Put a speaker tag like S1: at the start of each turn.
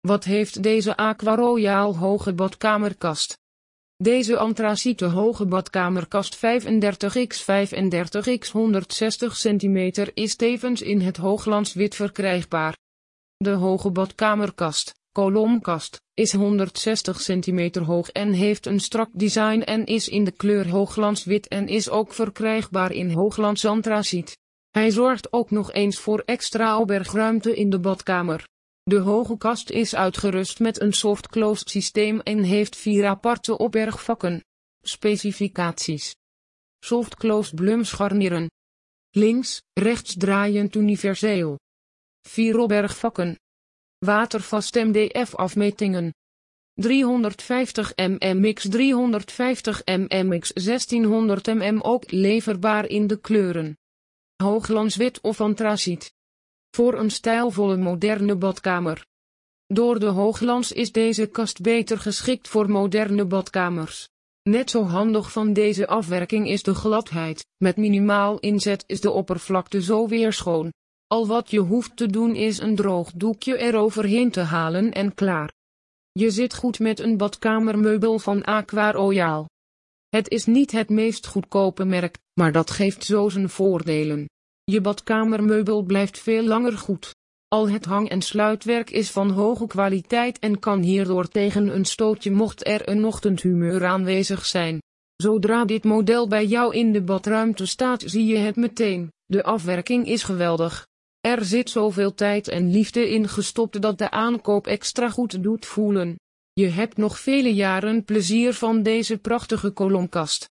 S1: Wat heeft deze Aqua Royale hoge badkamerkast? Deze antraciete hoge badkamerkast 35x35x 160 cm is tevens in het hooglandswit verkrijgbaar. De hoge badkamerkast, kolomkast, is 160 cm hoog en heeft een strak design en is in de kleur hooglandswit en is ook verkrijgbaar in hooglands antraciet. Hij zorgt ook nog eens voor extra opbergruimte in de badkamer. De hoge kast is uitgerust met een soft-closed systeem en heeft vier aparte opbergvakken. Specificaties. Soft-closed blumscharnieren. Links, rechts draaiend universeel. Vier opbergvakken. Watervast MDF afmetingen. 350 mm x 350 mm x 1600 mm ook leverbaar in de kleuren. Hooglandswit of antraciet. Voor een stijlvolle moderne badkamer. Door de hoogglans is deze kast beter geschikt voor moderne badkamers. Net zo handig van deze afwerking is de gladheid. Met minimaal inzet is de oppervlakte zo weer schoon. Al wat je hoeft te doen is een droog doekje eroverheen te halen en klaar. Je zit goed met een badkamermeubel van Aqua Royale. Het is niet het meest goedkope merk, maar dat geeft zo zijn voordelen. Je badkamermeubel blijft veel langer goed. Al het hang- en sluitwerk is van hoge kwaliteit en kan hierdoor tegen een stootje mocht er een ochtendhumeur aanwezig zijn. Zodra dit model bij jou in de badruimte staat zie je het meteen, de afwerking is geweldig. Er zit zoveel tijd en liefde in gestopt dat de aankoop extra goed doet voelen. Je hebt nog vele jaren plezier van deze prachtige kolomkast.